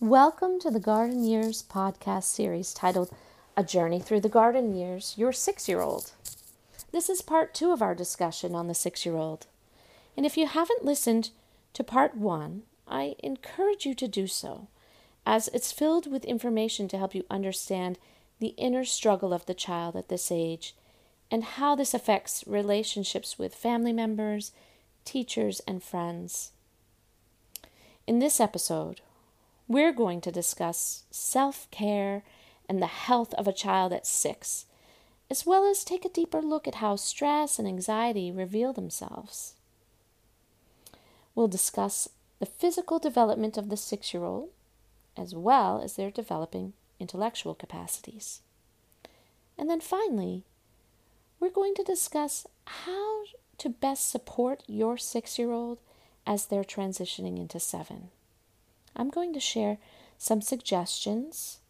Welcome to the Garden Years podcast series titled A Journey Through the Garden Years Your Six Year Old. This is part two of our discussion on the six year old. And if you haven't listened to part one, I encourage you to do so, as it's filled with information to help you understand the inner struggle of the child at this age and how this affects relationships with family members, teachers, and friends. In this episode, we're going to discuss self care and the health of a child at six, as well as take a deeper look at how stress and anxiety reveal themselves. We'll discuss the physical development of the six year old, as well as their developing intellectual capacities. And then finally, we're going to discuss how to best support your six year old as they're transitioning into seven. I'm going to share some suggestions,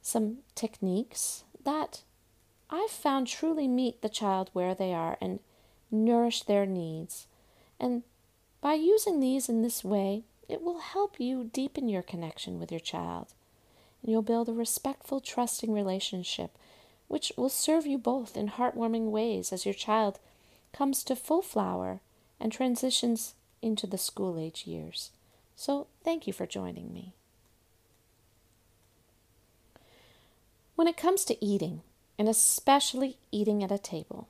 some techniques that I've found truly meet the child where they are and nourish their needs. And by using these in this way, it will help you deepen your connection with your child. And you'll build a respectful, trusting relationship, which will serve you both in heartwarming ways as your child comes to full flower and transitions into the school age years. So, thank you for joining me. When it comes to eating, and especially eating at a table,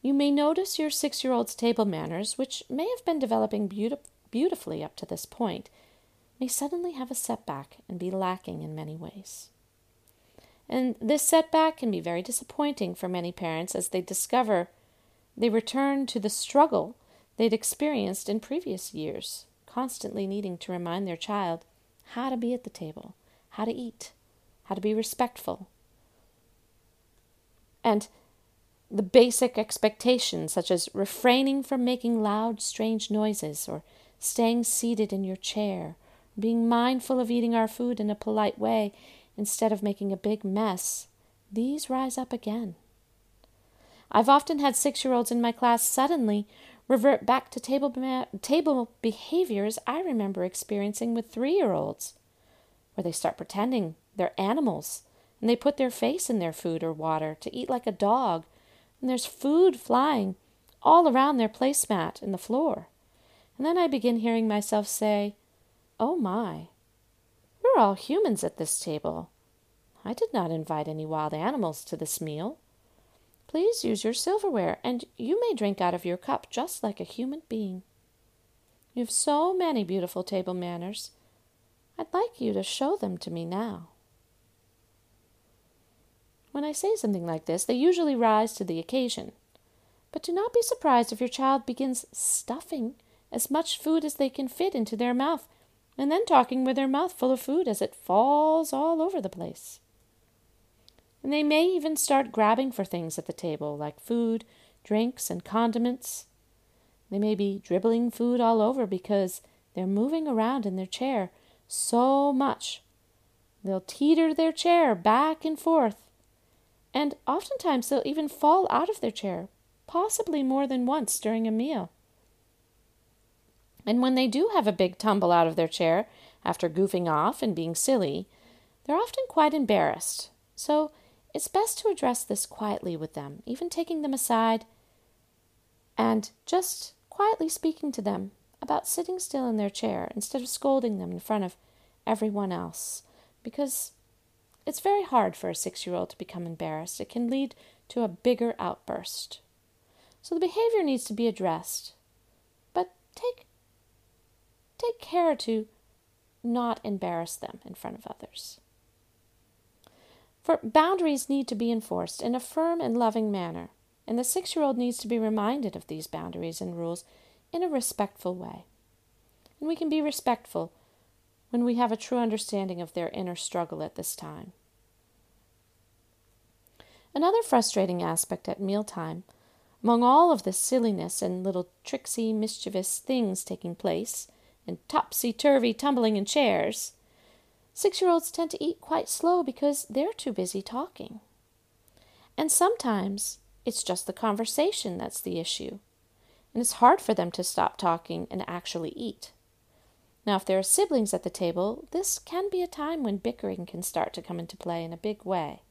you may notice your six year old's table manners, which may have been developing beauti- beautifully up to this point, may suddenly have a setback and be lacking in many ways. And this setback can be very disappointing for many parents as they discover they return to the struggle they'd experienced in previous years constantly needing to remind their child how to be at the table, how to eat, how to be respectful. And the basic expectations, such as refraining from making loud, strange noises, or staying seated in your chair, being mindful of eating our food in a polite way instead of making a big mess, these rise up again. I've often had six year olds in my class suddenly revert back to table, table behaviors I remember experiencing with three year olds, where they start pretending they're animals and they put their face in their food or water to eat like a dog, and there's food flying all around their placemat and the floor. And then I begin hearing myself say, Oh my, we're all humans at this table. I did not invite any wild animals to this meal. Please use your silverware, and you may drink out of your cup just like a human being. You have so many beautiful table manners. I'd like you to show them to me now. When I say something like this, they usually rise to the occasion. But do not be surprised if your child begins stuffing as much food as they can fit into their mouth, and then talking with their mouth full of food as it falls all over the place. And they may even start grabbing for things at the table, like food, drinks, and condiments. They may be dribbling food all over because they're moving around in their chair so much. They'll teeter their chair back and forth. And oftentimes they'll even fall out of their chair, possibly more than once during a meal. And when they do have a big tumble out of their chair after goofing off and being silly, they're often quite embarrassed. So it's best to address this quietly with them, even taking them aside and just quietly speaking to them about sitting still in their chair instead of scolding them in front of everyone else, because it's very hard for a six year old to become embarrassed. It can lead to a bigger outburst. So the behavior needs to be addressed, but take, take care to not embarrass them in front of others. For boundaries need to be enforced in a firm and loving manner, and the six year old needs to be reminded of these boundaries and rules in a respectful way. And we can be respectful when we have a true understanding of their inner struggle at this time. Another frustrating aspect at mealtime, among all of the silliness and little tricksy, mischievous things taking place, and topsy turvy tumbling in chairs, Six year olds tend to eat quite slow because they're too busy talking. And sometimes it's just the conversation that's the issue, and it's hard for them to stop talking and actually eat. Now, if there are siblings at the table, this can be a time when bickering can start to come into play in a big way.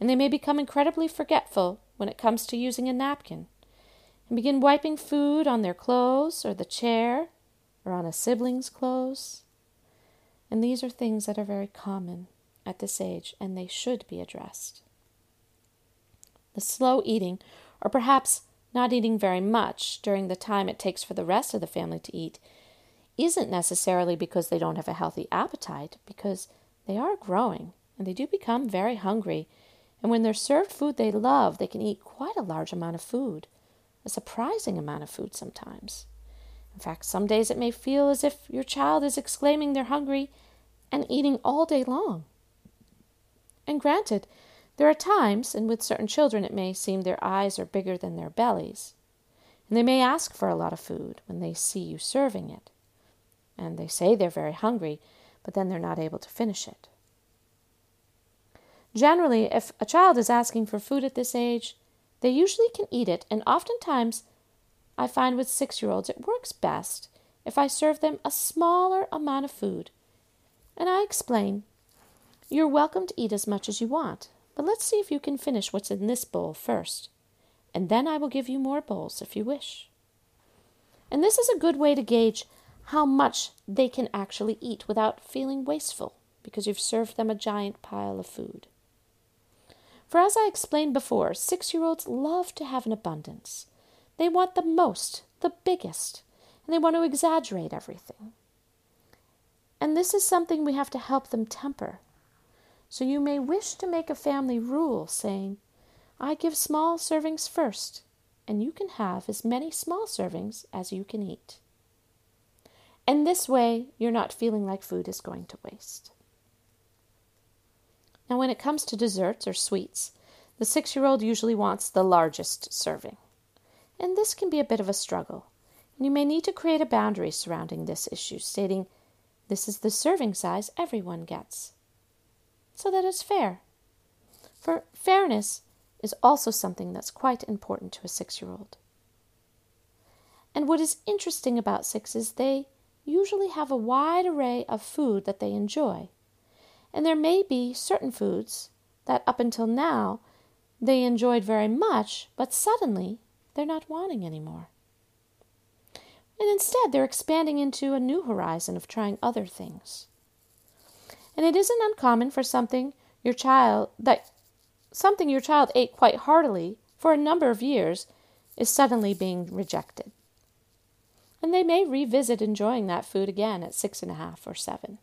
And they may become incredibly forgetful when it comes to using a napkin and begin wiping food on their clothes or the chair or on a sibling's clothes. And these are things that are very common at this age and they should be addressed. The slow eating, or perhaps not eating very much during the time it takes for the rest of the family to eat, isn't necessarily because they don't have a healthy appetite, because they are growing and they do become very hungry. And when they're served food they love, they can eat quite a large amount of food, a surprising amount of food sometimes. In fact, some days it may feel as if your child is exclaiming they're hungry and eating all day long. And granted, there are times, and with certain children it may seem their eyes are bigger than their bellies, and they may ask for a lot of food when they see you serving it. And they say they're very hungry, but then they're not able to finish it. Generally, if a child is asking for food at this age, they usually can eat it, and oftentimes I find with six year olds it works best if I serve them a smaller amount of food. And I explain, You're welcome to eat as much as you want, but let's see if you can finish what's in this bowl first, and then I will give you more bowls if you wish. And this is a good way to gauge how much they can actually eat without feeling wasteful because you've served them a giant pile of food. For as I explained before, six year olds love to have an abundance. They want the most, the biggest, and they want to exaggerate everything. And this is something we have to help them temper so you may wish to make a family rule saying, I give small servings first, and you can have as many small servings as you can eat. And this way, you're not feeling like food is going to waste. Now, when it comes to desserts or sweets, the six year old usually wants the largest serving. And this can be a bit of a struggle. You may need to create a boundary surrounding this issue, stating, This is the serving size everyone gets so that it's fair. For fairness is also something that's quite important to a six year old. And what is interesting about sixes, they usually have a wide array of food that they enjoy. And there may be certain foods that up until now they enjoyed very much, but suddenly they're not wanting anymore. And instead, they're expanding into a new horizon of trying other things. And it isn't uncommon for something your child that something your child ate quite heartily for a number of years is suddenly being rejected. And they may revisit enjoying that food again at six and a half or seven.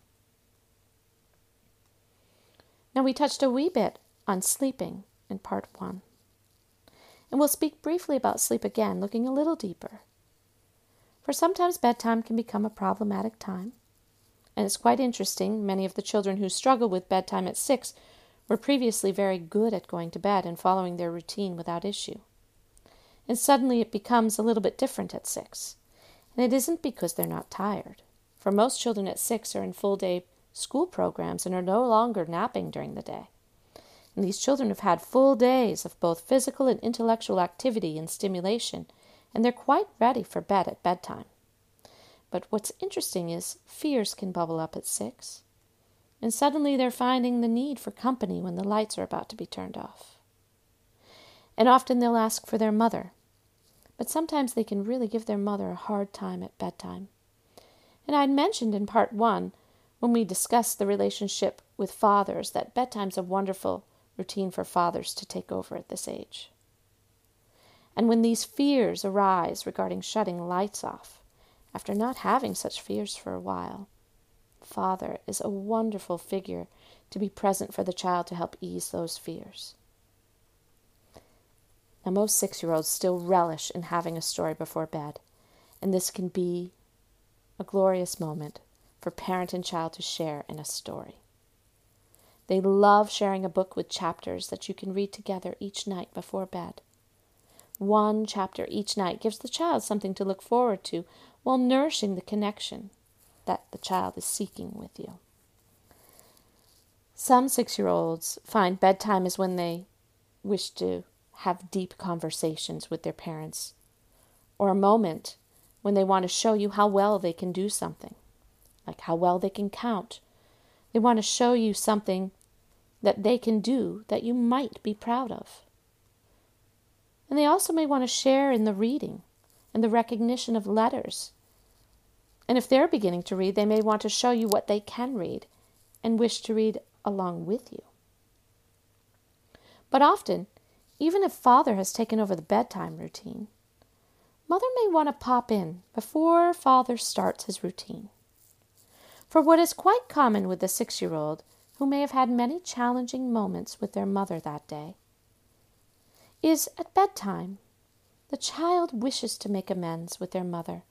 Now, we touched a wee bit on sleeping in part one. And we'll speak briefly about sleep again, looking a little deeper. For sometimes bedtime can become a problematic time. And it's quite interesting, many of the children who struggle with bedtime at six were previously very good at going to bed and following their routine without issue. And suddenly it becomes a little bit different at six. And it isn't because they're not tired, for most children at six are in full day school programs and are no longer napping during the day. And these children have had full days of both physical and intellectual activity and stimulation, and they're quite ready for bed at bedtime. But what's interesting is fears can bubble up at six. And suddenly they're finding the need for company when the lights are about to be turned off. And often they'll ask for their mother. But sometimes they can really give their mother a hard time at bedtime. And I'd mentioned in part one, when we discussed the relationship with fathers, that bedtime's a wonderful routine for fathers to take over at this age. And when these fears arise regarding shutting lights off, after not having such fears for a while. Father is a wonderful figure to be present for the child to help ease those fears. Now, most six year olds still relish in having a story before bed, and this can be a glorious moment for parent and child to share in a story. They love sharing a book with chapters that you can read together each night before bed. One chapter each night gives the child something to look forward to while nourishing the connection that the child is seeking with you. Some six year olds find bedtime is when they wish to have deep conversations with their parents, or a moment when they want to show you how well they can do something. like how well they can count. They want to show you something that they can do that you might be proud of. And they also may want to share in the reading and the recognition of letters. And if they're beginning to read, they may want to show you what they can read and wish to read along with you. But often, even if father has taken over the bedtime routine, mother may want to pop in before father starts his routine. For what is quite common with the six year old who may have had many challenging moments with their mother that day is at bedtime. The child wishes to make amends with their mother,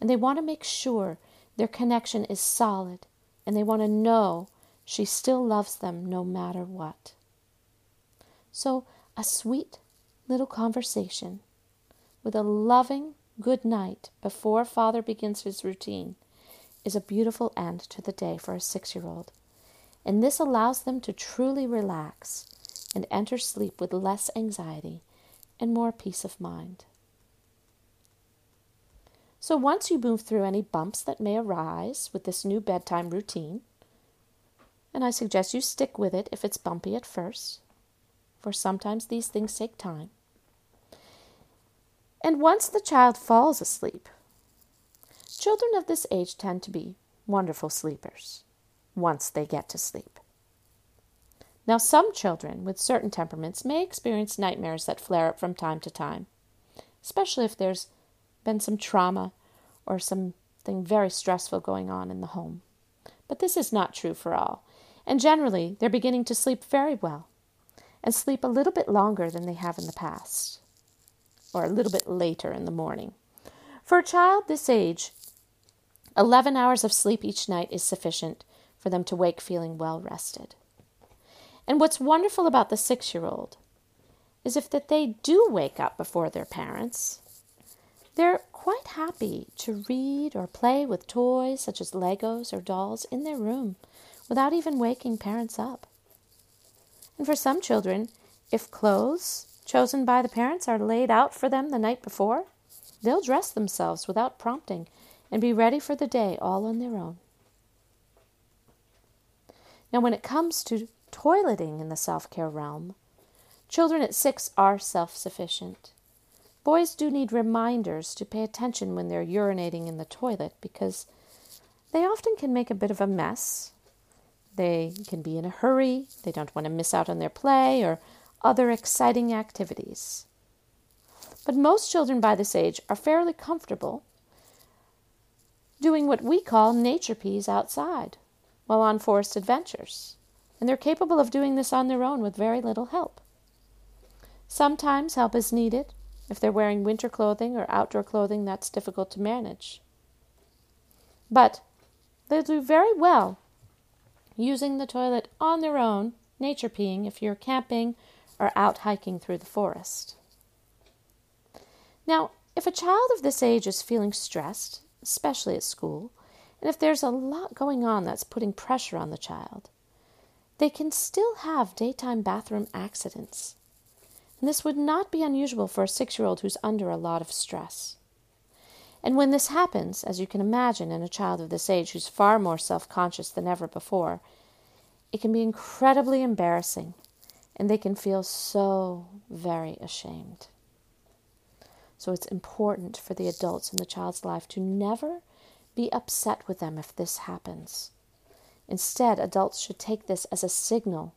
and they want to make sure their connection is solid, and they want to know she still loves them no matter what. So, a sweet little conversation with a loving good night before father begins his routine is a beautiful end to the day for a six year old. And this allows them to truly relax and enter sleep with less anxiety and more peace of mind. So, once you move through any bumps that may arise with this new bedtime routine, and I suggest you stick with it if it's bumpy at first, for sometimes these things take time. And once the child falls asleep, children of this age tend to be wonderful sleepers once they get to sleep. Now, some children with certain temperaments may experience nightmares that flare up from time to time, especially if there's been some trauma or something very stressful going on in the home. But this is not true for all, and generally they're beginning to sleep very well and sleep a little bit longer than they have in the past, or a little bit later in the morning. For a child this age, 11 hours of sleep each night is sufficient for them to wake feeling well rested. And what's wonderful about the six year old is if that they do wake up before their parents, they're quite happy to read or play with toys such as Legos or dolls in their room without even waking parents up. And for some children, if clothes chosen by the parents are laid out for them the night before, they'll dress themselves without prompting and be ready for the day all on their own. Now, when it comes to toileting in the self care realm, children at six are self sufficient. Boys do need reminders to pay attention when they're urinating in the toilet because they often can make a bit of a mess. They can be in a hurry, they don't want to miss out on their play or other exciting activities. But most children by this age are fairly comfortable doing what we call nature pees outside while on forest adventures and they're capable of doing this on their own with very little help. Sometimes help is needed if they're wearing winter clothing or outdoor clothing that's difficult to manage. But they do very well using the toilet on their own, nature peeing if you're camping or out hiking through the forest. Now, if a child of this age is feeling stressed, especially at school, and if there's a lot going on that's putting pressure on the child, they can still have daytime bathroom accidents. And this would not be unusual for a six year old who's under a lot of stress. And when this happens, as you can imagine in a child of this age who's far more self conscious than ever before, it can be incredibly embarrassing and they can feel so very ashamed. So it's important for the adults in the child's life to never be upset with them if this happens. Instead, adults should take this as a signal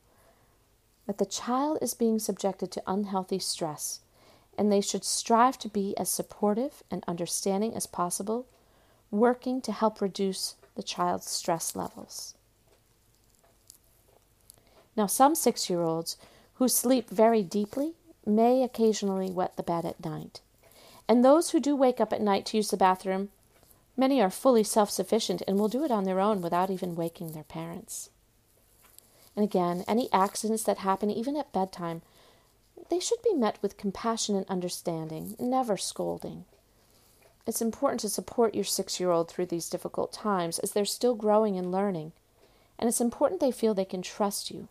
that the child is being subjected to unhealthy stress, and they should strive to be as supportive and understanding as possible, working to help reduce the child's stress levels. Now, some six year olds who sleep very deeply may occasionally wet the bed at night. And those who do wake up at night to use the bathroom Many are fully self sufficient and will do it on their own without even waking their parents. And again, any accidents that happen, even at bedtime, they should be met with compassion and understanding, never scolding. It's important to support your six year old through these difficult times as they're still growing and learning. And it's important they feel they can trust you,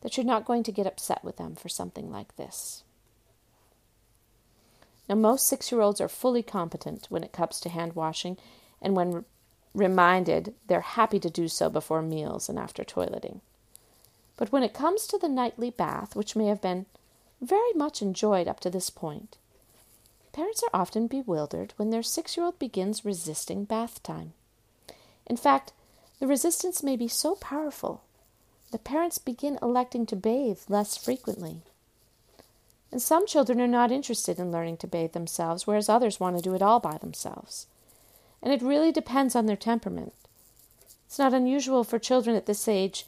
that you're not going to get upset with them for something like this. Now, most six year olds are fully competent when it comes to hand washing and when reminded, they're happy to do so before meals and after toileting. But when it comes to the nightly bath, which may have been very much enjoyed up to this point, parents are often bewildered when their six year old begins resisting bath time. In fact, the resistance may be so powerful that parents begin electing to bathe less frequently. And some children are not interested in learning to bathe themselves, whereas others want to do it all by themselves. And it really depends on their temperament. It's not unusual for children at this age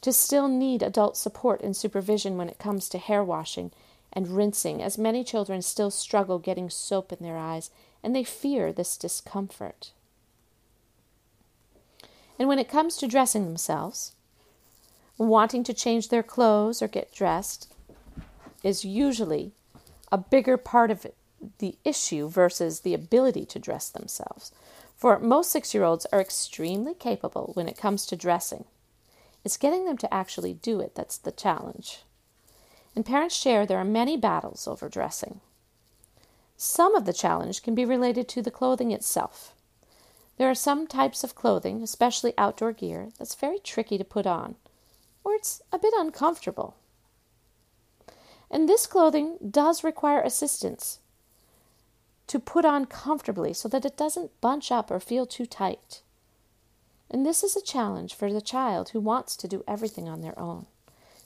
to still need adult support and supervision when it comes to hair washing and rinsing, as many children still struggle getting soap in their eyes and they fear this discomfort. And when it comes to dressing themselves, wanting to change their clothes or get dressed is usually a bigger part of it, the issue versus the ability to dress themselves. For most six year olds are extremely capable when it comes to dressing. It's getting them to actually do it that's the challenge. And parents share there are many battles over dressing. Some of the challenge can be related to the clothing itself. There are some types of clothing, especially outdoor gear, that's very tricky to put on, or it's a bit uncomfortable. And this clothing does require assistance to put on comfortably so that it doesn't bunch up or feel too tight. And this is a challenge for the child who wants to do everything on their own.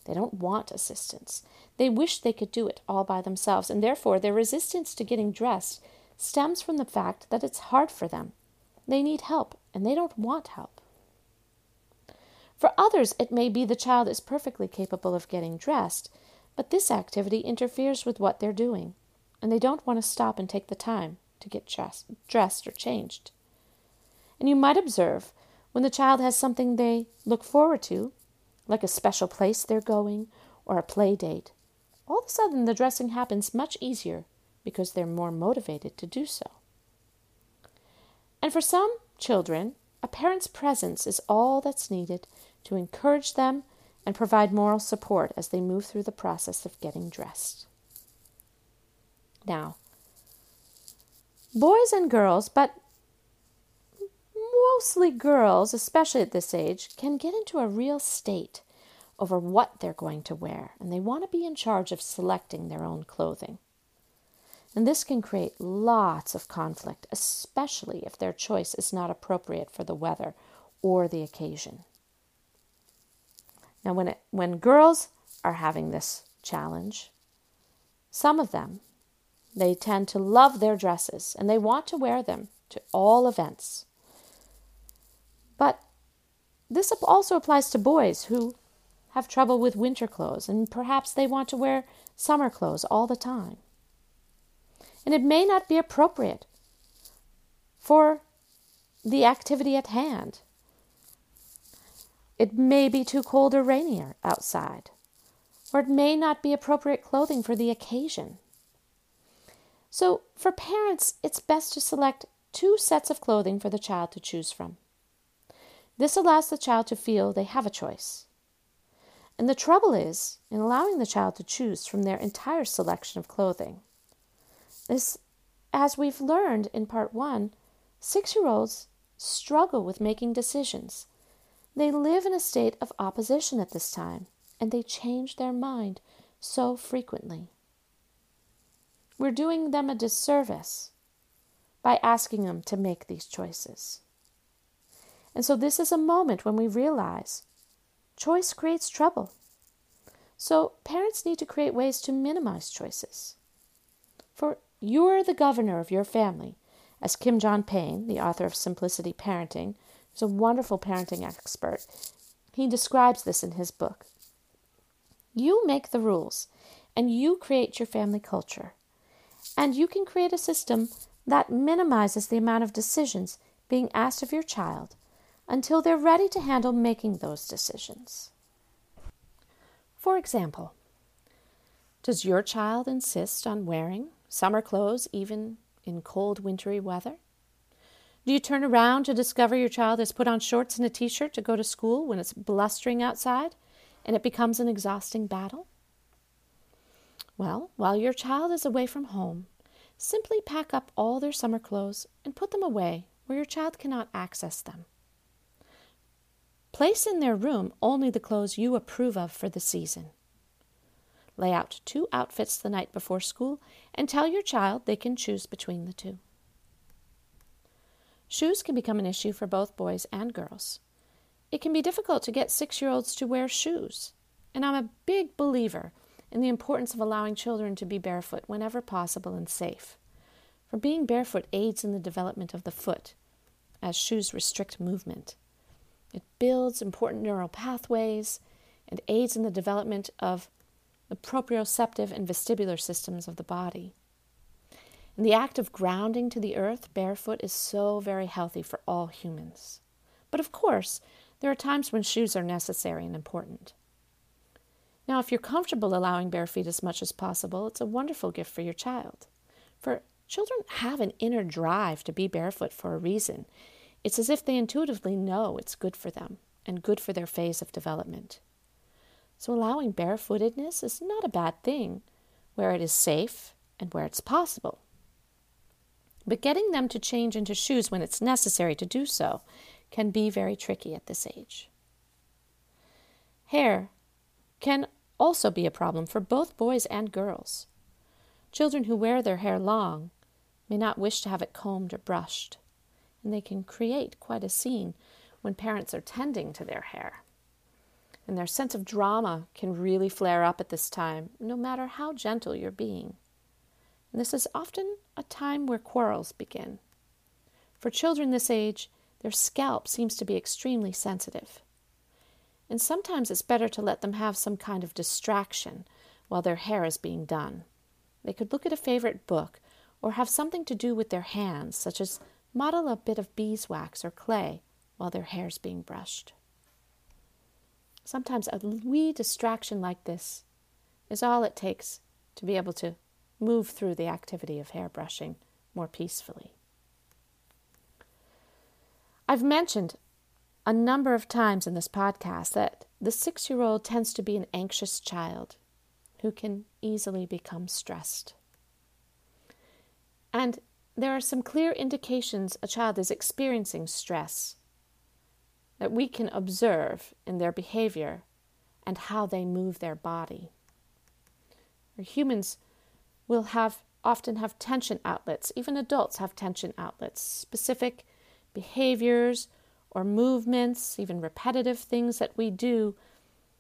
They don't want assistance. They wish they could do it all by themselves, and therefore their resistance to getting dressed stems from the fact that it's hard for them. They need help, and they don't want help. For others, it may be the child is perfectly capable of getting dressed, but this activity interferes with what they're doing, and they don't want to stop and take the time to get dressed or changed. And you might observe when the child has something they look forward to, like a special place they're going or a play date, all of a sudden the dressing happens much easier because they're more motivated to do so. And for some children, a parent's presence is all that's needed to encourage them and provide moral support as they move through the process of getting dressed. Now, boys and girls, but mostly girls, especially at this age, can get into a real state over what they're going to wear, and they want to be in charge of selecting their own clothing. And this can create lots of conflict, especially if their choice is not appropriate for the weather or the occasion. Now, when, it, when girls are having this challenge, some of them, they tend to love their dresses and they want to wear them to all events. But this also applies to boys who have trouble with winter clothes and perhaps they want to wear summer clothes all the time. And it may not be appropriate for the activity at hand. It may be too cold or rainier outside, or it may not be appropriate clothing for the occasion. So, for parents, it's best to select two sets of clothing for the child to choose from. This allows the child to feel they have a choice. And the trouble is in allowing the child to choose from their entire selection of clothing. This, as we've learned in part one, six year olds struggle with making decisions. They live in a state of opposition at this time, and they change their mind so frequently. We're doing them a disservice by asking them to make these choices. And so this is a moment when we realize choice creates trouble. So parents need to create ways to minimize choices. For you're the governor of your family, as Kim John Payne, the author of Simplicity Parenting, is a wonderful parenting expert. He describes this in his book. You make the rules, and you create your family culture. And you can create a system that minimizes the amount of decisions being asked of your child until they're ready to handle making those decisions. For example, does your child insist on wearing summer clothes even in cold, wintry weather? Do you turn around to discover your child has put on shorts and a t shirt to go to school when it's blustering outside and it becomes an exhausting battle? Well, while your child is away from home, simply pack up all their summer clothes and put them away where your child cannot access them. Place in their room only the clothes you approve of for the season. Lay out two outfits the night before school and tell your child they can choose between the two. Shoes can become an issue for both boys and girls. It can be difficult to get six year olds to wear shoes, and I'm a big believer in the importance of allowing children to be barefoot whenever possible and safe. For being barefoot aids in the development of the foot, as shoes restrict movement. It builds important neural pathways and aids in the development of the proprioceptive and vestibular systems of the body. And the act of grounding to the earth barefoot is so very healthy for all humans. But of course, there are times when shoes are necessary and important. Now, if you're comfortable allowing bare feet as much as possible, it's a wonderful gift for your child. For children have an inner drive to be barefoot for a reason. It's as if they intuitively know it's good for them and good for their phase of development. So, allowing barefootedness is not a bad thing where it is safe and where it's possible. But getting them to change into shoes when it's necessary to do so can be very tricky at this age. Hair can also be a problem for both boys and girls. Children who wear their hair long may not wish to have it combed or brushed, and they can create quite a scene when parents are tending to their hair and their sense of drama can really flare up at this time, no matter how gentle you're being. And this is often a time where quarrels begin. For children this age, their scalp seems to be extremely sensitive. And sometimes it's better to let them have some kind of distraction while their hair is being done. They could look at a favorite book or have something to do with their hands, such as model a bit of beeswax or clay while their hair is being brushed. Sometimes a wee distraction like this is all it takes to be able to move through the activity of hairbrushing more peacefully. I've mentioned a number of times in this podcast that the six year old tends to be an anxious child who can easily become stressed. And there are some clear indications a child is experiencing stress that we can observe in their behavior and how they move their body. Humans will have often have tension outlets. Even adults have tension outlets, specific behaviors or movements, even repetitive things that we do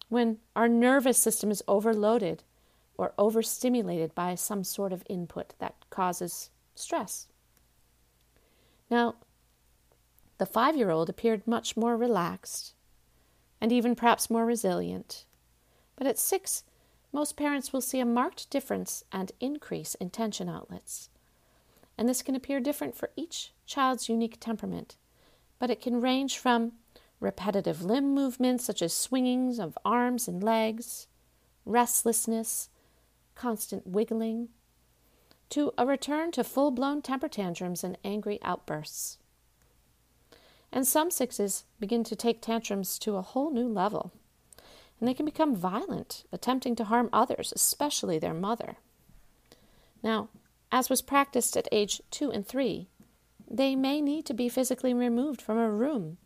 when our nervous system is overloaded or overstimulated by some sort of input that causes stress. Now, the five year old appeared much more relaxed and even perhaps more resilient. But at six, most parents will see a marked difference and increase in tension outlets. And this can appear different for each child's unique temperament, but it can range from repetitive limb movements such as swingings of arms and legs, restlessness, constant wiggling, to a return to full blown temper tantrums and angry outbursts. And some sixes begin to take tantrums to a whole new level. And they can become violent, attempting to harm others, especially their mother. Now, as was practiced at age two and three, they may need to be physically removed from a room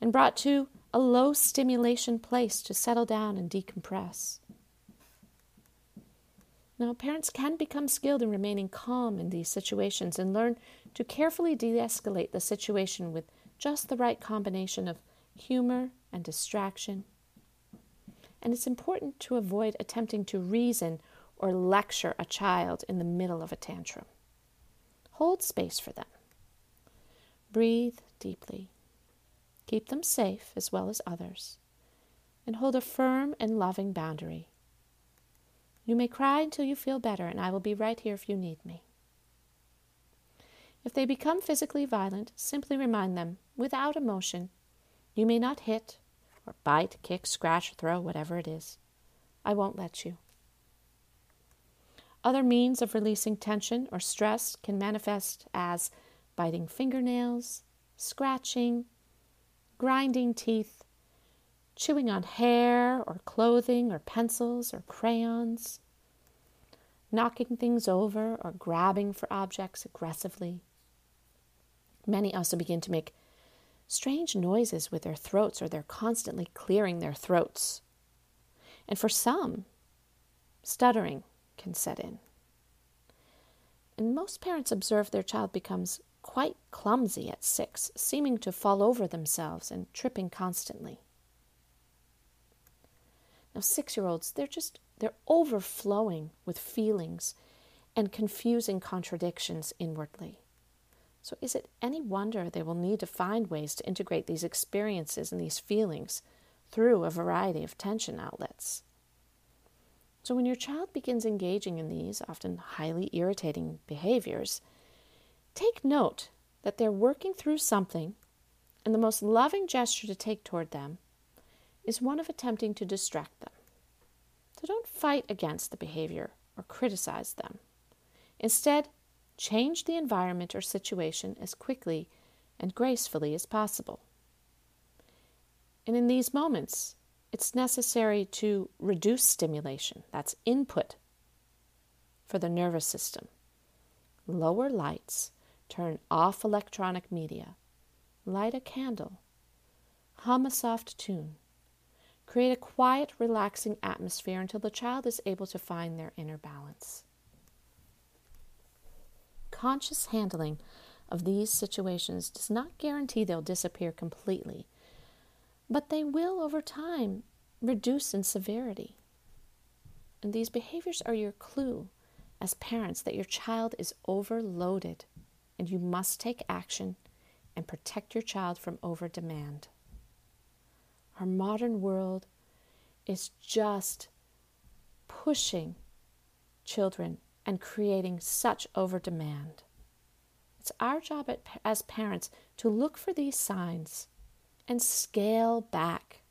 and brought to a low stimulation place to settle down and decompress. Now, parents can become skilled in remaining calm in these situations and learn to carefully de escalate the situation with just the right combination of humor and distraction. And it's important to avoid attempting to reason or lecture a child in the middle of a tantrum. Hold space for them. Breathe deeply. Keep them safe as well as others. And hold a firm and loving boundary. You may cry until you feel better, and I will be right here if you need me. If they become physically violent, simply remind them, without emotion, you may not hit, or bite, kick, scratch, throw, whatever it is. I won't let you. Other means of releasing tension or stress can manifest as biting fingernails, scratching, grinding teeth, chewing on hair or clothing or pencils or crayons, knocking things over or grabbing for objects aggressively, Many also begin to make strange noises with their throats or they're constantly clearing their throats. And for some, stuttering can set in. And most parents observe their child becomes quite clumsy at six, seeming to fall over themselves and tripping constantly. Now, six year olds, they're just, they're overflowing with feelings and confusing contradictions inwardly. So, is it any wonder they will need to find ways to integrate these experiences and these feelings through a variety of tension outlets? So, when your child begins engaging in these often highly irritating behaviors, take note that they're working through something, and the most loving gesture to take toward them is one of attempting to distract them. So, don't fight against the behavior or criticize them. Instead, change the environment or situation as quickly and gracefully as possible. And in these moments, it's necessary to reduce stimulation, that's input for the nervous system. Lower lights, turn off electronic media, light a candle, hum a soft tune. Create a quiet, relaxing atmosphere until the child is able to find their inner balance. Conscious handling of these situations does not guarantee they'll disappear completely but they will over time reduce in severity. And these behaviors are your clue as parents that your child is overloaded and you must take action and protect your child from over demand. Our modern world is just pushing children and creating such over demand. It's our job as parents to look for these signs and scale back.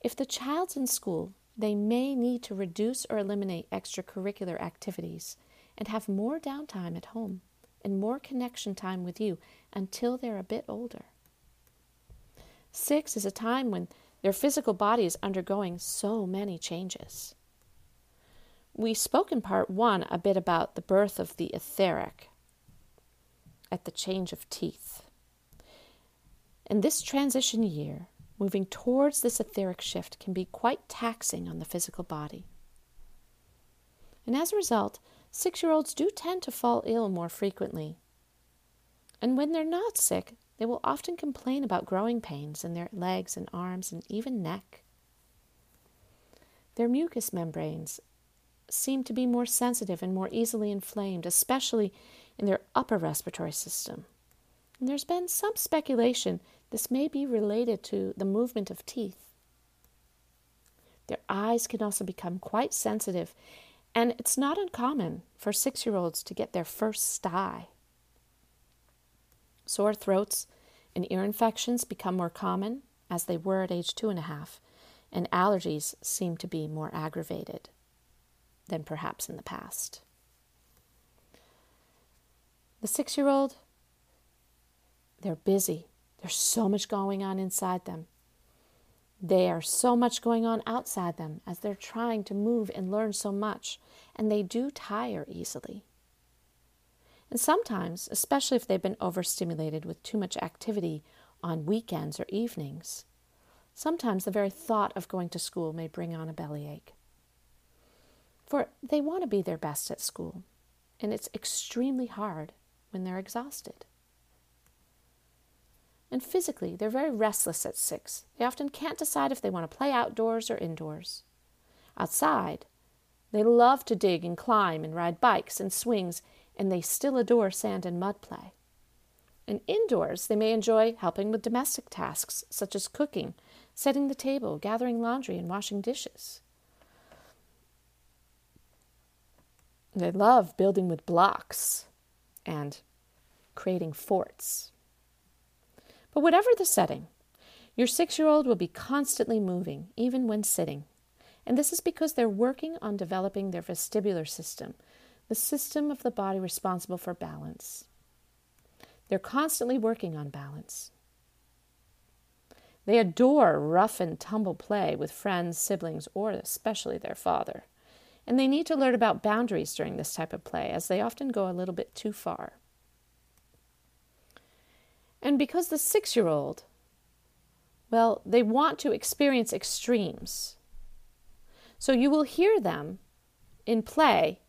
If the child's in school, they may need to reduce or eliminate extracurricular activities and have more downtime at home and more connection time with you until they're a bit older. Six is a time when their physical body is undergoing so many changes. We spoke in part one a bit about the birth of the etheric at the change of teeth. In this transition year, moving towards this etheric shift, can be quite taxing on the physical body. And as a result, six year olds do tend to fall ill more frequently. And when they're not sick, they will often complain about growing pains in their legs and arms and even neck. Their mucous membranes seem to be more sensitive and more easily inflamed, especially in their upper respiratory system. And there's been some speculation this may be related to the movement of teeth. Their eyes can also become quite sensitive, and it's not uncommon for six year olds to get their first sty. Sore throats and ear infections become more common as they were at age two and a half, and allergies seem to be more aggravated than perhaps in the past. The six year old, they're busy. There's so much going on inside them. There's so much going on outside them as they're trying to move and learn so much, and they do tire easily. And sometimes, especially if they've been overstimulated with too much activity on weekends or evenings, sometimes the very thought of going to school may bring on a bellyache. For they want to be their best at school, and it's extremely hard when they're exhausted. And physically, they're very restless at six. They often can't decide if they want to play outdoors or indoors. Outside, they love to dig and climb and ride bikes and swings, and they still adore sand and mud play. And indoors, they may enjoy helping with domestic tasks such as cooking, setting the table, gathering laundry, and washing dishes. They love building with blocks and creating forts. But whatever the setting, your six year old will be constantly moving, even when sitting. And this is because they're working on developing their vestibular system, the system of the body responsible for balance. They're constantly working on balance. They adore rough and tumble play with friends, siblings, or especially their father. And they need to learn about boundaries during this type of play, as they often go a little bit too far. And because the six year old, well, they want to experience extremes. So you will hear them in play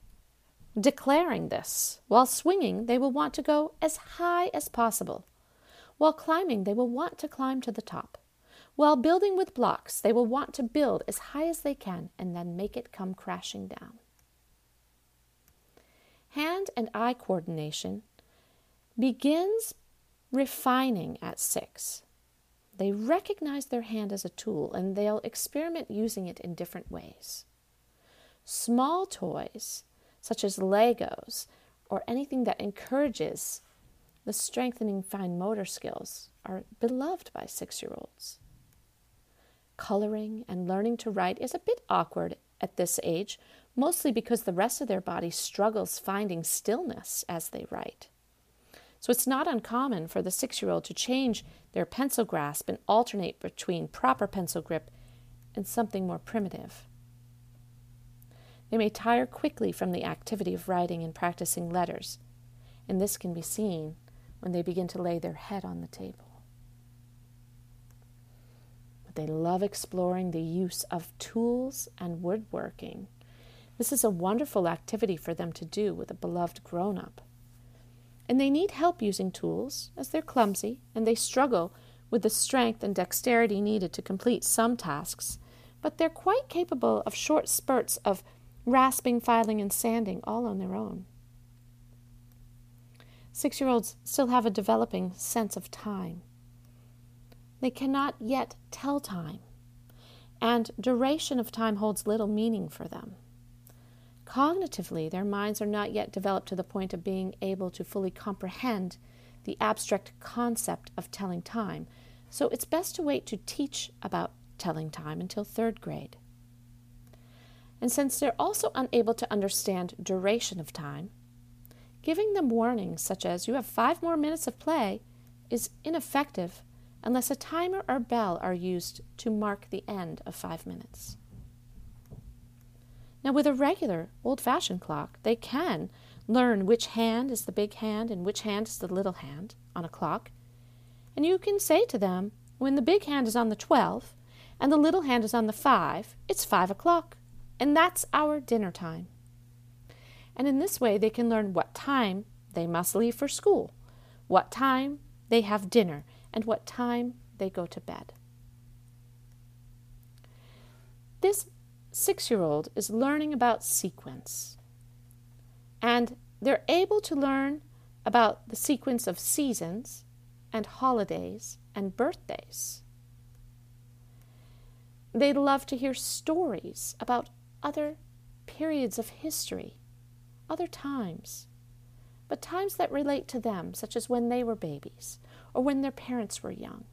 declaring this. While swinging, they will want to go as high as possible. While climbing, they will want to climb to the top. While building with blocks, they will want to build as high as they can and then make it come crashing down. Hand and eye coordination begins refining at six. They recognize their hand as a tool and they'll experiment using it in different ways. Small toys, such as Legos or anything that encourages the strengthening fine motor skills, are beloved by six year olds. Coloring and learning to write is a bit awkward at this age, mostly because the rest of their body struggles finding stillness as they write. So it's not uncommon for the six year old to change their pencil grasp and alternate between proper pencil grip and something more primitive. They may tire quickly from the activity of writing and practicing letters, and this can be seen when they begin to lay their head on the table. But they love exploring the use of tools and woodworking. This is a wonderful activity for them to do with a beloved grown up and they need help using tools as they're clumsy and they struggle with the strength and dexterity needed to complete some tasks, but they're quite capable of short spurts of rasping, filing, and sanding all on their own. Six year olds still have a developing sense of time. They cannot yet tell time, and duration of time holds little meaning for them. Cognitively, their minds are not yet developed to the point of being able to fully comprehend the abstract concept of telling time, so it's best to wait to teach about telling time until third grade. And since they're also unable to understand duration of time, giving them warnings such as you have five more minutes of play is ineffective unless a timer or bell are used to mark the end of five minutes. Now, with a regular old fashioned clock, they can learn which hand is the big hand and which hand is the little hand on a clock. And you can say to them, when the big hand is on the 12 and the little hand is on the 5, it's 5 o'clock, and that's our dinner time. And in this way, they can learn what time they must leave for school, what time they have dinner, and what time they go to bed. This six year old is learning about sequence. And they're able to learn about the sequence of seasons and holidays and birthdays. They love to hear stories about other periods of history, other times, but times that relate to them, such as when they were babies, or when their parents were young,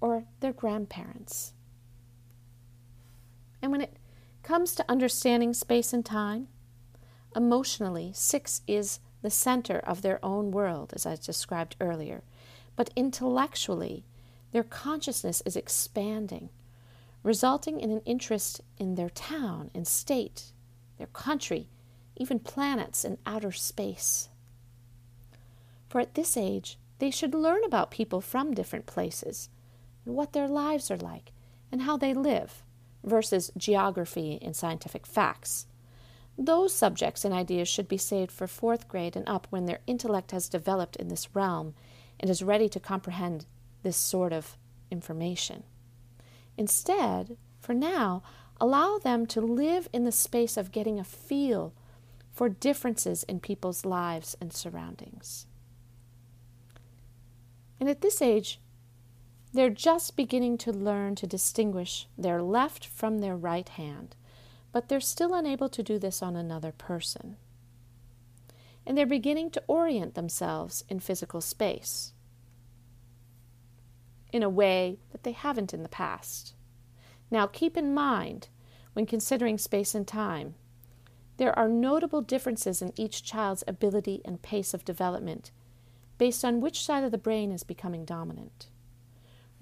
or their grandparents. And when it comes to understanding space and time, emotionally, six is the center of their own world, as I described earlier. But intellectually, their consciousness is expanding, resulting in an interest in their town and state, their country, even planets and outer space. For at this age, they should learn about people from different places and what their lives are like and how they live versus geography and scientific facts. Those subjects and ideas should be saved for fourth grade and up when their intellect has developed in this realm and is ready to comprehend this sort of information. Instead, for now, allow them to live in the space of getting a feel for differences in people's lives and surroundings. And at this age, they're just beginning to learn to distinguish their left from their right hand, but they're still unable to do this on another person. And they're beginning to orient themselves in physical space in a way that they haven't in the past. Now, keep in mind, when considering space and time, there are notable differences in each child's ability and pace of development based on which side of the brain is becoming dominant.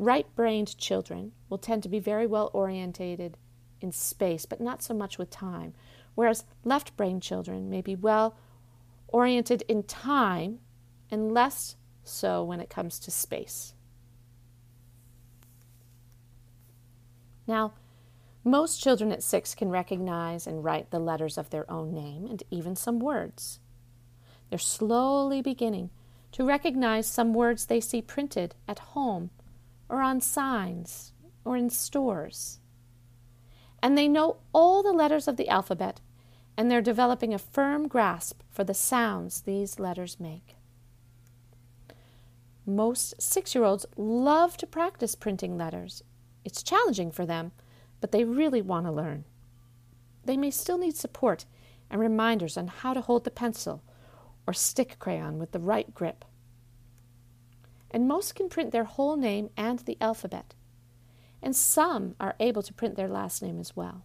Right brained children will tend to be very well orientated in space, but not so much with time, whereas left brained children may be well oriented in time and less so when it comes to space. Now, most children at six can recognize and write the letters of their own name and even some words. They're slowly beginning to recognize some words they see printed at home or on signs or in stores. And they know all the letters of the alphabet, and they're developing a firm grasp for the sounds these letters make. Most six year olds love to practice printing letters. It's challenging for them, but they really want to learn. They may still need support and reminders on how to hold the pencil or stick crayon with the right grip. And most can print their whole name and the alphabet, and some are able to print their last name as well.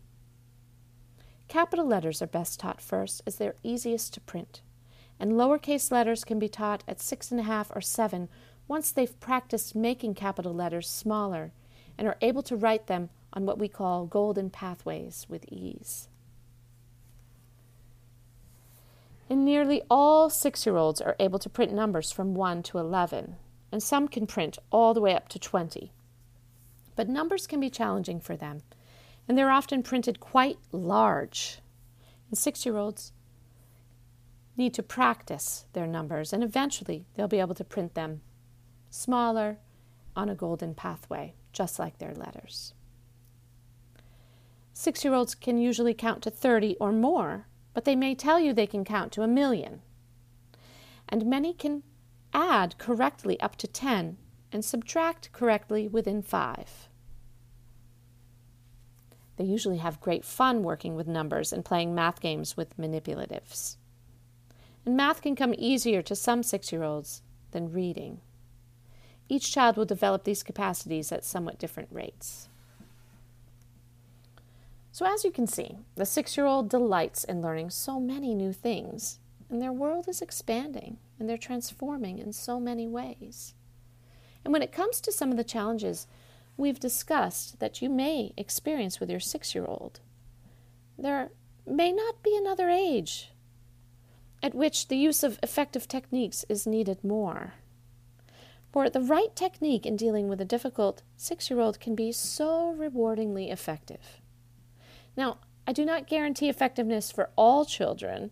Capital letters are best taught first as they're easiest to print, and lowercase letters can be taught at six and a half or seven once they've practiced making capital letters smaller and are able to write them on what we call golden pathways with ease. And nearly all six year olds are able to print numbers from 1 to 11, and some can print all the way up to 20. But numbers can be challenging for them, and they're often printed quite large. And six year olds need to practice their numbers, and eventually they'll be able to print them smaller on a golden pathway, just like their letters. Six year olds can usually count to 30 or more, but they may tell you they can count to a million. And many can add correctly up to 10 and subtract correctly within 5. They usually have great fun working with numbers and playing math games with manipulatives. And math can come easier to some six year olds than reading. Each child will develop these capacities at somewhat different rates. So, as you can see, the six year old delights in learning so many new things, and their world is expanding and they're transforming in so many ways. And when it comes to some of the challenges we've discussed that you may experience with your six year old, there may not be another age at which the use of effective techniques is needed more. For the right technique in dealing with a difficult six year old can be so rewardingly effective. Now, I do not guarantee effectiveness for all children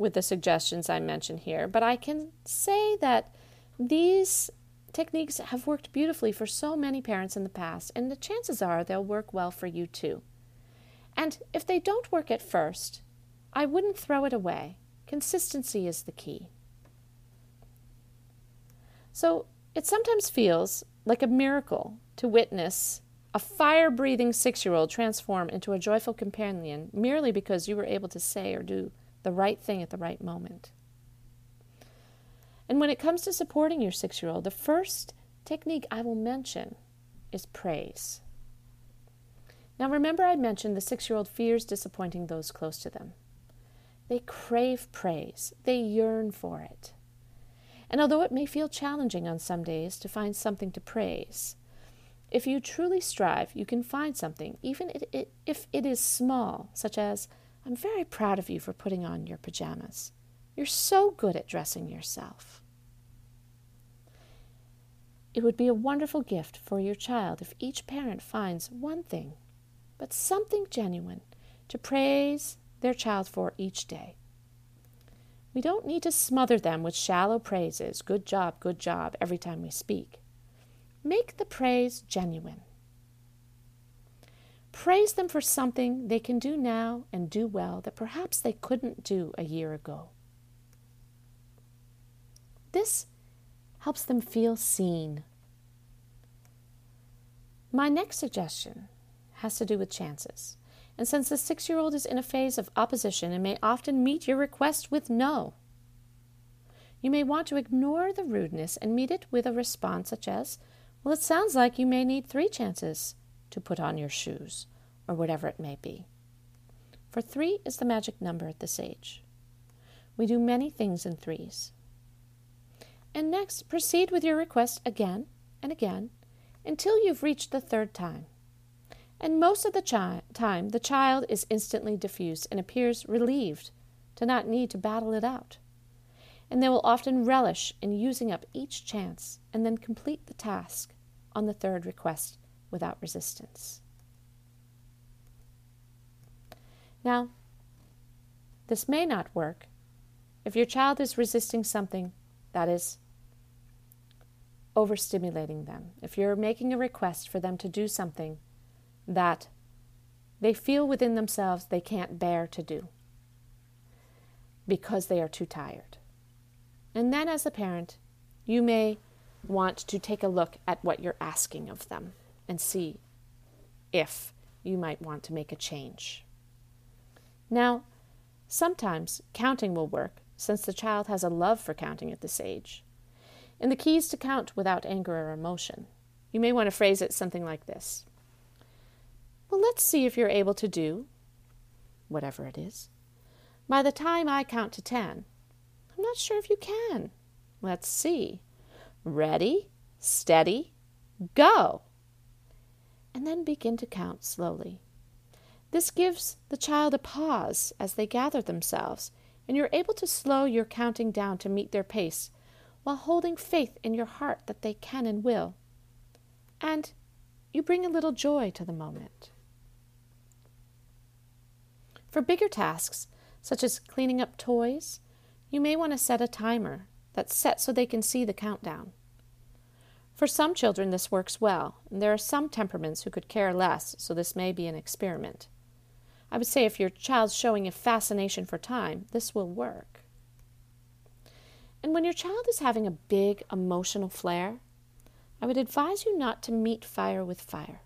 with the suggestions I mentioned here, but I can say that these techniques have worked beautifully for so many parents in the past, and the chances are they'll work well for you too. And if they don't work at first, I wouldn't throw it away. Consistency is the key. So it sometimes feels like a miracle to witness a fire breathing six year old transform into a joyful companion merely because you were able to say or do the right thing at the right moment. And when it comes to supporting your six year old, the first technique I will mention is praise. Now, remember, I mentioned the six year old fears disappointing those close to them. They crave praise, they yearn for it. And although it may feel challenging on some days to find something to praise, if you truly strive, you can find something, even if it is small, such as, I'm very proud of you for putting on your pajamas. You're so good at dressing yourself. It would be a wonderful gift for your child if each parent finds one thing, but something genuine, to praise their child for each day. We don't need to smother them with shallow praises, good job, good job, every time we speak. Make the praise genuine. Praise them for something they can do now and do well that perhaps they couldn't do a year ago. This helps them feel seen. My next suggestion has to do with chances. And since the six year old is in a phase of opposition and may often meet your request with no, you may want to ignore the rudeness and meet it with a response such as, Well, it sounds like you may need three chances to put on your shoes, or whatever it may be. For three is the magic number at this age. We do many things in threes. And next, proceed with your request again and again until you've reached the third time and most of the chi- time the child is instantly diffused and appears relieved to not need to battle it out. and they will often relish in using up each chance and then complete the task on the third request without resistance. Now, this may not work if your child is resisting something that is overstimulating them. If you're making a request for them to do something that they feel within themselves they can't bear to do because they are too tired. And then, as a parent, you may want to take a look at what you're asking of them and see if you might want to make a change. Now, sometimes counting will work since the child has a love for counting at this age. And the keys to count without anger or emotion. You may want to phrase it something like this Well, let's see if you're able to do whatever it is. By the time I count to ten, I'm not sure if you can. Let's see. Ready, steady, go. And then begin to count slowly. This gives the child a pause as they gather themselves, and you're able to slow your counting down to meet their pace while holding faith in your heart that they can and will. And you bring a little joy to the moment. For bigger tasks, such as cleaning up toys, you may want to set a timer that's set so they can see the countdown. For some children, this works well, and there are some temperaments who could care less, so this may be an experiment. I would say if your child's showing a fascination for time, this will work. And when your child is having a big emotional flare, I would advise you not to meet fire with fire.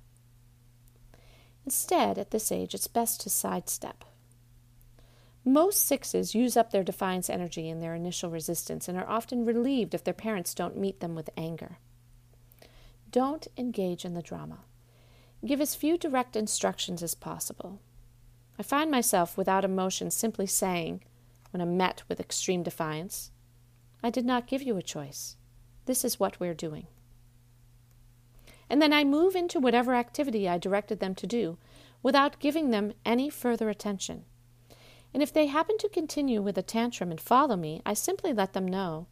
Instead, at this age, it's best to sidestep. Most sixes use up their defiance energy in their initial resistance and are often relieved if their parents don't meet them with anger. Don't engage in the drama. Give as few direct instructions as possible. I find myself without emotion simply saying, when I'm met with extreme defiance, I did not give you a choice. This is what we're doing. And then I move into whatever activity I directed them to do without giving them any further attention. And if they happen to continue with a tantrum and follow me, I simply let them know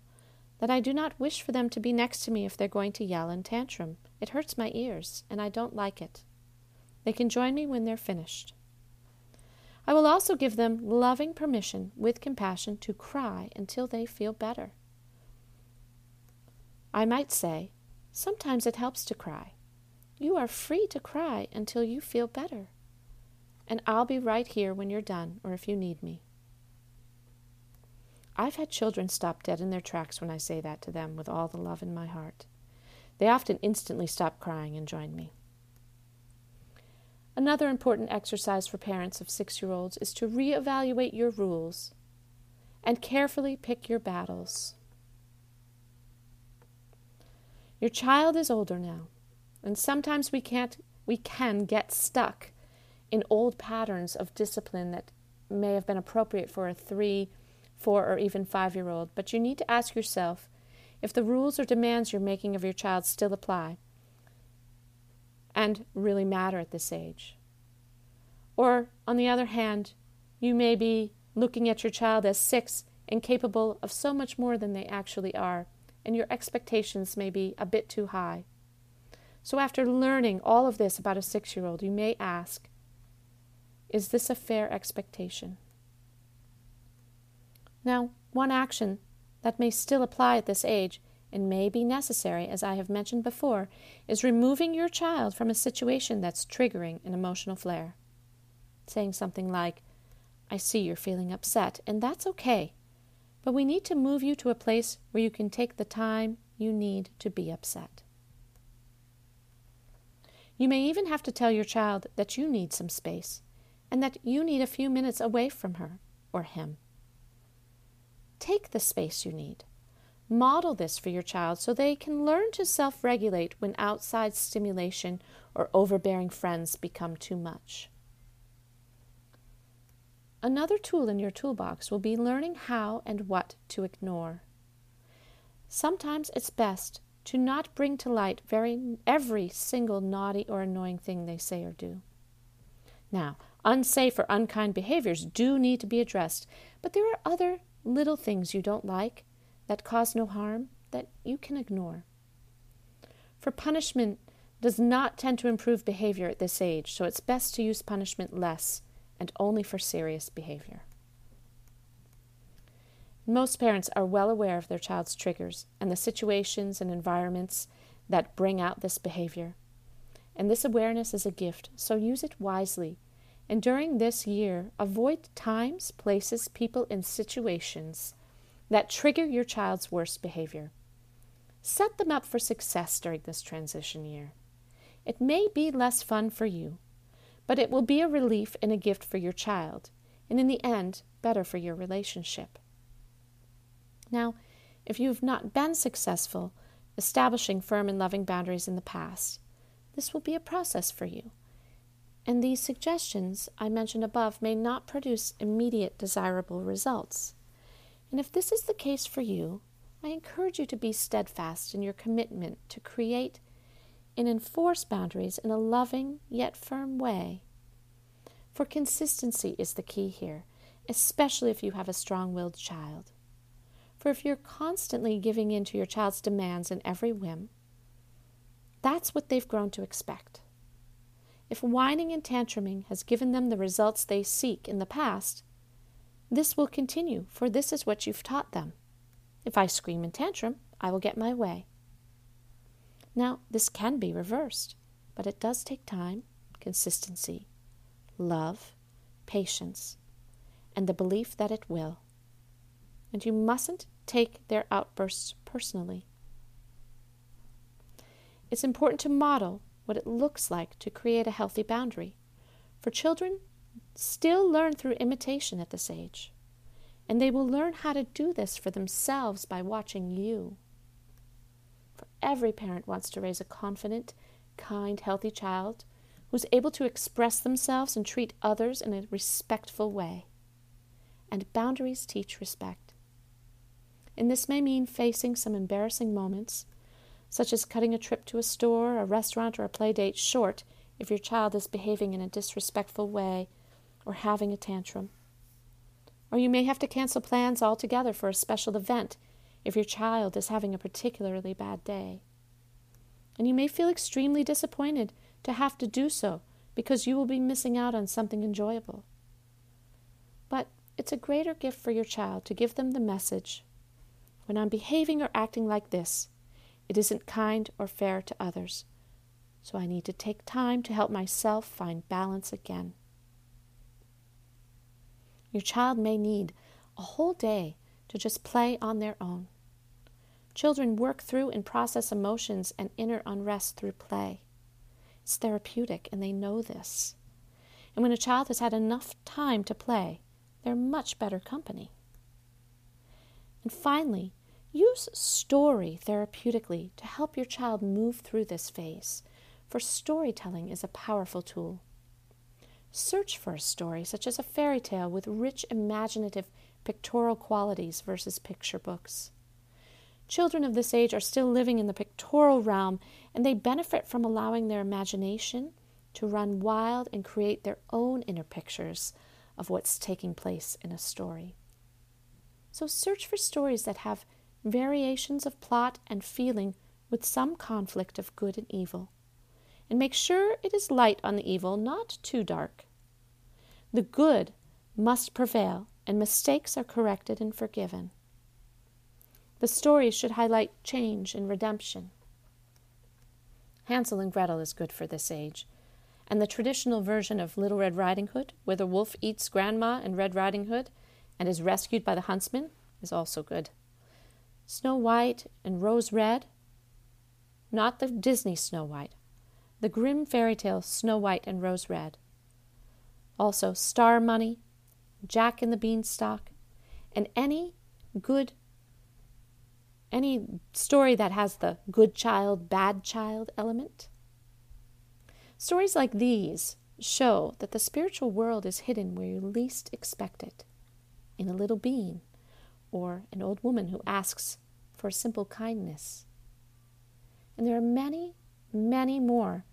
that I do not wish for them to be next to me if they're going to yell and tantrum. It hurts my ears, and I don't like it. They can join me when they're finished. I will also give them loving permission with compassion to cry until they feel better. I might say, sometimes it helps to cry. You are free to cry until you feel better and I'll be right here when you're done or if you need me. I've had children stop dead in their tracks when I say that to them with all the love in my heart. They often instantly stop crying and join me. Another important exercise for parents of six year olds is to reevaluate your rules and carefully pick your battles. Your child is older now, and sometimes we can't we can get stuck in old patterns of discipline that may have been appropriate for a three, four, or even five year old. But you need to ask yourself if the rules or demands you're making of your child still apply and really matter at this age. Or, on the other hand, you may be looking at your child as six and capable of so much more than they actually are, and your expectations may be a bit too high. So, after learning all of this about a six year old, you may ask is this a fair expectation? Now, one action that may still apply at this age and may be necessary, as I have mentioned before, is removing your child from a situation that's triggering an emotional flare. Saying something like, I see you're feeling upset, and that's okay, but we need to move you to a place where you can take the time you need to be upset. You may even have to tell your child that you need some space and that you need a few minutes away from her or him. Take the space you need. Model this for your child so they can learn to self regulate when outside stimulation or overbearing friends become too much. Another tool in your toolbox will be learning how and what to ignore. Sometimes it's best to not bring to light very, every single naughty or annoying thing they say or do. Now, unsafe or unkind behaviors do need to be addressed, but there are other little things you don't like that cause no harm that you can ignore. For punishment does not tend to improve behavior at this age, so it's best to use punishment less and only for serious behavior. Most parents are well aware of their child's triggers and the situations and environments that bring out this behavior. And this awareness is a gift, so use it wisely. And during this year, avoid times, places, people, and situations that trigger your child's worst behavior. Set them up for success during this transition year. It may be less fun for you, but it will be a relief and a gift for your child, and in the end, better for your relationship. Now, if you have not been successful establishing firm and loving boundaries in the past, this will be a process for you. And these suggestions I mentioned above may not produce immediate desirable results. And if this is the case for you, I encourage you to be steadfast in your commitment to create and enforce boundaries in a loving yet firm way. For consistency is the key here, especially if you have a strong willed child. For if you're constantly giving in to your child's demands and every whim, that's what they've grown to expect. If whining and tantruming has given them the results they seek in the past, this will continue, for this is what you've taught them. If I scream and tantrum, I will get my way. Now, this can be reversed, but it does take time, consistency, love, patience, and the belief that it will. And you mustn't take their outbursts personally. It's important to model what it looks like to create a healthy boundary, for children still learn through imitation at this age. And they will learn how to do this for themselves by watching you. For every parent wants to raise a confident, kind, healthy child who's able to express themselves and treat others in a respectful way. And boundaries teach respect. And this may mean facing some embarrassing moments, such as cutting a trip to a store, a restaurant, or a play date short if your child is behaving in a disrespectful way or having a tantrum. Or you may have to cancel plans altogether for a special event if your child is having a particularly bad day. And you may feel extremely disappointed to have to do so because you will be missing out on something enjoyable. But it's a greater gift for your child to give them the message when I'm behaving or acting like this, it isn't kind or fair to others. So I need to take time to help myself find balance again. Your child may need a whole day to just play on their own. Children work through and process emotions and inner unrest through play. It's therapeutic, and they know this. And when a child has had enough time to play, they're much better company. And finally, use story therapeutically to help your child move through this phase, for storytelling is a powerful tool. Search for a story, such as a fairy tale with rich imaginative pictorial qualities versus picture books. Children of this age are still living in the pictorial realm, and they benefit from allowing their imagination to run wild and create their own inner pictures of what's taking place in a story. So search for stories that have variations of plot and feeling with some conflict of good and evil and make sure it is light on the evil, not too dark. The good must prevail, and mistakes are corrected and forgiven. The stories should highlight change and redemption. Hansel and Gretel is good for this age, and the traditional version of Little Red Riding Hood, where the wolf eats Grandma and Red Riding Hood and is rescued by the huntsman, is also good. Snow White and Rose Red, not the Disney Snow White, the Grimm fairy tale Snow White and Rose Red. Also, Star Money, Jack and the Beanstalk, and any good any story that has the good child, bad child element. Stories like these show that the spiritual world is hidden where you least expect it in a little bean or an old woman who asks for simple kindness. And there are many, many more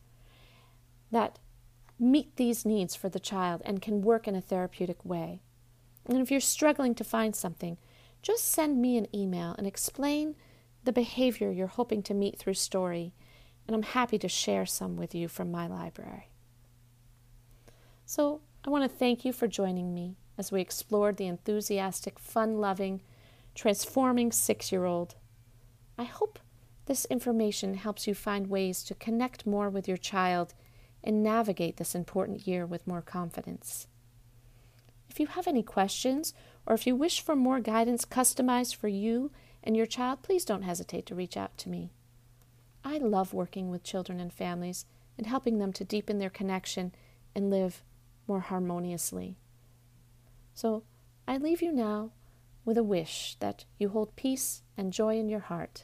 that meet these needs for the child and can work in a therapeutic way. And if you're struggling to find something, just send me an email and explain the behavior you're hoping to meet through story, and I'm happy to share some with you from my library. So, I want to thank you for joining me as we explored the enthusiastic, fun loving, transforming six year old. I hope this information helps you find ways to connect more with your child and navigate this important year with more confidence. If you have any questions or if you wish for more guidance customized for you and your child, please don't hesitate to reach out to me. I love working with children and families and helping them to deepen their connection and live more harmoniously. So I leave you now with a wish that you hold peace and joy in your heart.